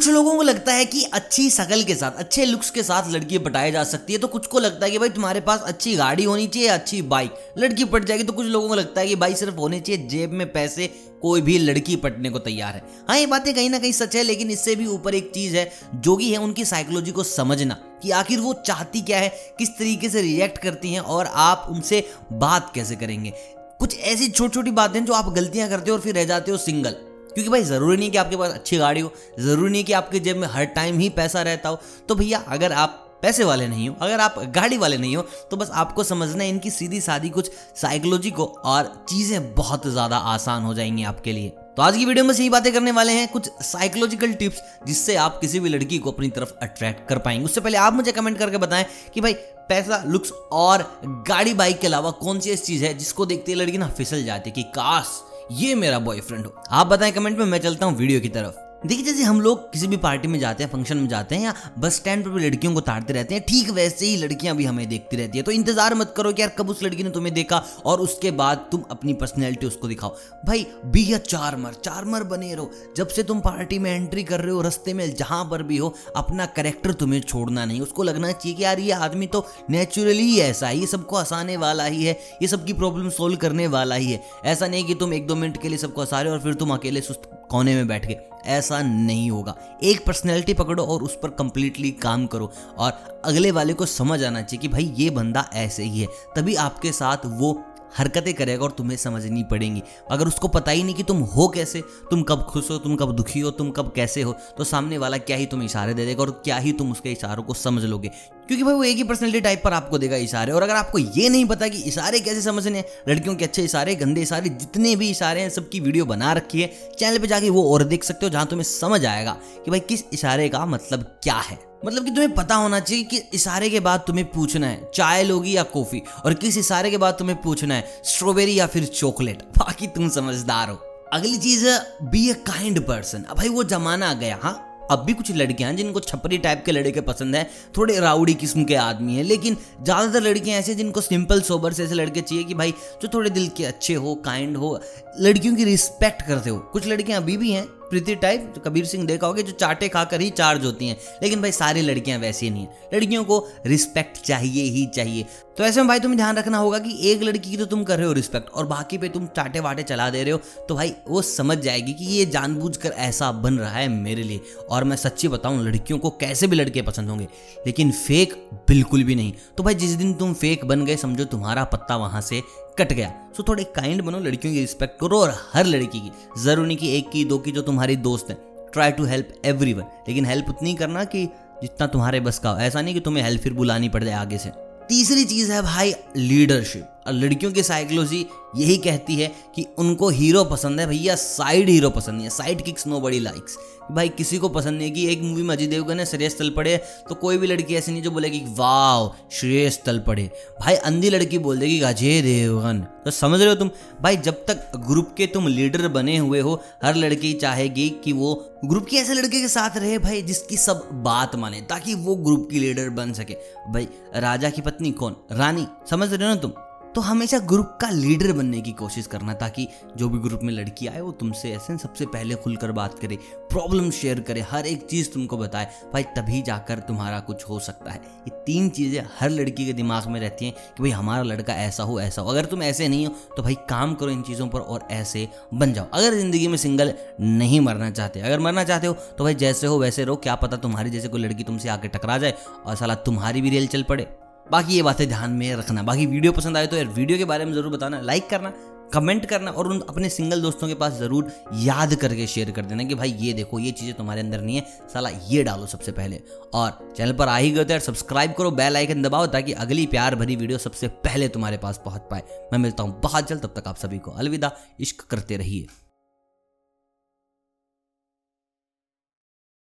कुछ लोगों को लगता है कि अच्छी शकल के साथ, अच्छे लुक्स के साथ लड़की पटाई जा सकती है तो कुछ को लगता है कि भाई तुम्हारे पास अच्छी गाड़ी होनी चाहिए, अच्छी बाइक लड़की पट जाएगी तो कुछ लोगों को लगता है कि भाई सिर्फ़ होने चाहिए जेब में पैसे, कोई भी लड़की पटने को तैयार है। हाँ ये बातें कहीं ना कहीं सच है, लेकिन इससे भी ऊपर एक चीज़ है, जो कि है उनकी साइकोलॉजी को समझना, कि आखिर वो चाहती क्या है, किस तरीके से रिएक्ट करती हैं, और आप उनसे बात कैसे करेंगे। कुछ ऐसी छोटी छोटी बातें जो आप गलतियाँ करते हो और फिर रह जाते हो सिंगल क्योंकि भाई ज़रूरी नहीं कि आपके पास अच्छी गाड़ी हो, ज़रूरी नहीं कि आपके जेब में हर टाइम ही पैसा रहता हो। तो भैया, अगर आप पैसे वाले नहीं हो, अगर आप गाड़ी वाले नहीं हो तो बस आपको समझना है इनकी सीधी सादी कुछ साइकोलॉजी को और चीज़ें बहुत ज़्यादा आसान हो जाएँगी आपके लिए। तो आज की वीडियो में यही बातें करने वाले हैं, कुछ साइकोलॉजिकल टिप्स जिससे आप किसी भी लड़की को अपनी तरफ़ अट्रैक्ट कर पाएँगे। उससे पहले आप मुझे कमेंट करके बताएँ कि भाई, पैसा लुक्स और गाड़ी बाइक के अलावा कौन सी ऐसी चीज़ है जिसको देखते लड़की ना फिसल जाती है कि काश ये मेरा बॉयफ्रेंड हो। आप बताएँ कमेंट में मैं चलता हूँ वीडियो की तरफ़। देखिए, जैसे हम लोग किसी भी पार्टी में जाते हैं, फ़ंक्शन में जाते हैं, या बस स्टैंड पर भी लड़कियों को ताड़ते रहते हैं, ठीक वैसे ही लड़कियाँ भी हमें देखती रहती है। तो इंतज़ार मत करो कि यार कब उस लड़की ने तुम्हें देखा, और उसके बाद तुम अपनी पर्सनैलिटी उसको दिखाओ। भाई, बी या चारमर चारमर बने रहो। जब से तुम पार्टी में एंट्री कर रहे हो, रस्ते में, जहाँ पर भी हो, अपना करेक्टर तुम्हें छोड़ना नहीं। उसको लगना चाहिए कि यार ये आदमी तो नेचुरली ही ऐसा है, ये सबको हंसाने वाला ही है, ये सबकी प्रॉब्लम सोल्व करने वाला ही है। ऐसा नहीं कि तुम एक दो मिनट के लिए सबको हंसा रहे हो, और फिर तुम अकेले सुस्त कोने में बैठ के ऐसा नहीं होगा। एक पर्सनैलिटी पकड़ो और उस पर कंप्लीटली काम करो। और अगले वाले को समझ आना चाहिए कि भाई ये बंदा ऐसे ही है। तभी आपके साथ वो हरकतें करेगा और तुम्हें समझनी पड़ेंगी। अगर उसको पता ही नहीं कि तुम हो कैसे, तुम कब खुश हो, तुम कब दुखी हो, तुम कब कैसे हो तो सामने वाला क्या ही तुम इशारे दे देगा और क्या ही तुम उसके इशारों को समझ लोगे। क्योंकि भाई वो एक ही पर्सनैलिटी टाइप पर आपको देगा इशारे। और अगर आपको ये नहीं पता कि इशारे कैसे समझने लड़कियों के अच्छे इशारे, गंदे इशारे, जितने भी इशारे हैं, सबकी वीडियो बना रखी है चैनल पे जाके वो और देख सकते हो जहाँ तुम्हें समझ आएगा कि भाई किस इशारे का मतलब क्या है। मतलब कि तुम्हें पता होना चाहिए कि इशारे के बाद तुम्हें पूछना है, चाय लोगी या कॉफ़ी? और किस इशारे के बाद तुम्हें पूछना है स्ट्रॉबेरी या फिर चॉकलेट बाकी तुम समझदार हो। अगली चीज़ है बी ए काइंड पर्सन अब भाई वो जमाना आ गया हाँ? अब भी कुछ लड़कियाँ जिनको छपरी टाइप के लड़के पसंद है, थोड़े राउडी किस्म के आदमी हैं, लेकिन ज़्यादातर लड़कियाँ ऐसे जिनको सिंपल सोबर से ऐसे लड़के चाहिए कि भाई, जो थोड़े दिल के अच्छे हो काइंड हो, लड़कियों की रिस्पेक्ट करते हो। कुछ लड़कियाँ अभी भी हैं, प्रीति टाइप जो कबीर सिंह देखा होगा जो चाटे खाकर ही चार्ज होती हैं, लेकिन भाई सारी लड़कियाँ वैसी नहीं हैं। लड़कियों को रिस्पेक्ट चाहिए ही चाहिए। तो ऐसे में भाई तुम्हें ध्यान रखना होगा कि एक लड़की की तो तुम कर रहे हो रिस्पेक्ट और बाकी पे तुम चाटे वाटे चला दे रहे हो तो भाई वो समझ जाएगी कि ये जानबूझकर ऐसा बन रहा है मेरे लिए। और मैं सच्ची बताऊँ, लड़कियों को कैसे भी लड़के पसंद होंगे, लेकिन फेक बिल्कुल भी नहीं। तो भाई जिस दिन तुम फेक बन गए, समझो तुम्हारा पत्ता वहाँ से कट गया। सो थोड़े काइंड बनो लड़कियों की रिस्पेक्ट करो, और हर लड़की की, ज़रूरी नहीं कि एक की, दो की, जो तुम्हारी दोस्त है। ट्राई टू हेल्प एवरी लेकिन हेल्प उतनी करना कि जितना तुम्हारे बस का हो। ऐसा नहीं कि तुम्हें हेल्प फिर बुलानी पड़ जाए आगे से। तीसरी चीज़ है भाई लीडरशिप। और लड़कियों की साइकोलॉजी यही कहती है कि उनको हीरो पसंद है भैया साइड हीरो पसंद नहीं है साइड किक्स नो बड़ी लाइक्स भाई, किसी को पसंद नहीं कि एक मूवी में अजय देवगन है, श्रेयस तल पड़े तो कोई भी लड़की ऐसी नहीं जो बोलेगी वाह श्रेयस तल पड़े. भाई, अंधी लड़की बोल देगी अजय देवगन. तो समझ रहे हो तुम? भाई, जब तक ग्रुप के तुम लीडर बने हुए हो, हर लड़की चाहेगी कि वो ग्रुप के ऐसे लड़के के साथ रहे भाई, जिसकी सब बात माने, ताकि वो ग्रुप की लीडर बन सके। भाई, राजा की पत्नी कौन? रानी, समझ रहे हो ना तुम? तो हमेशा ग्रुप का लीडर बनने की कोशिश करना, ताकि जो भी ग्रुप में लड़की आए, वो तुमसे ऐसे सबसे पहले खुलकर बात करे, प्रॉब्लम शेयर करे, हर एक चीज़ तुमको बताए। भाई, तभी जाकर तुम्हारा कुछ हो सकता है। ये तीन चीज़ें हर लड़की के दिमाग में रहती हैं कि भाई, हमारा लड़का ऐसा हो ऐसा हो। अगर तुम ऐसे नहीं हो तो भाई, काम करो इन चीज़ों पर और ऐसे बन जाओ। अगर ज़िंदगी में सिंगल नहीं मरना चाहते, अगर मरना चाहते हो तो भाई, जैसे हो वैसे रहो। क्या पता तुम्हारी, जैसे कोई लड़की तुमसे आके टकरा जाए और साला तुम्हारी भी रेल चल पड़े। बाकी ये बातें ध्यान में रखना। बाकी वीडियो पसंद आए तो यार वीडियो के बारे में ज़रूर बताना लाइक करना कमेंट करना और उन अपने सिंगल दोस्तों के पास ज़रूर याद करके शेयर कर देना कि भाई ये देखो, ये चीज़ें तुम्हारे अंदर नहीं है। साला ये डालो सबसे पहले। और चैनल पर आ ही गए तो यार सब्सक्राइब करो बेल आइकन दबाओ ताकि अगली प्यार भरी वीडियो सबसे पहले तुम्हारे पास पहुँच पाए। मैं मिलता हूँ बहुत जल्द, तब तक आप सभी को अलविदा। इश्क करते रहिए।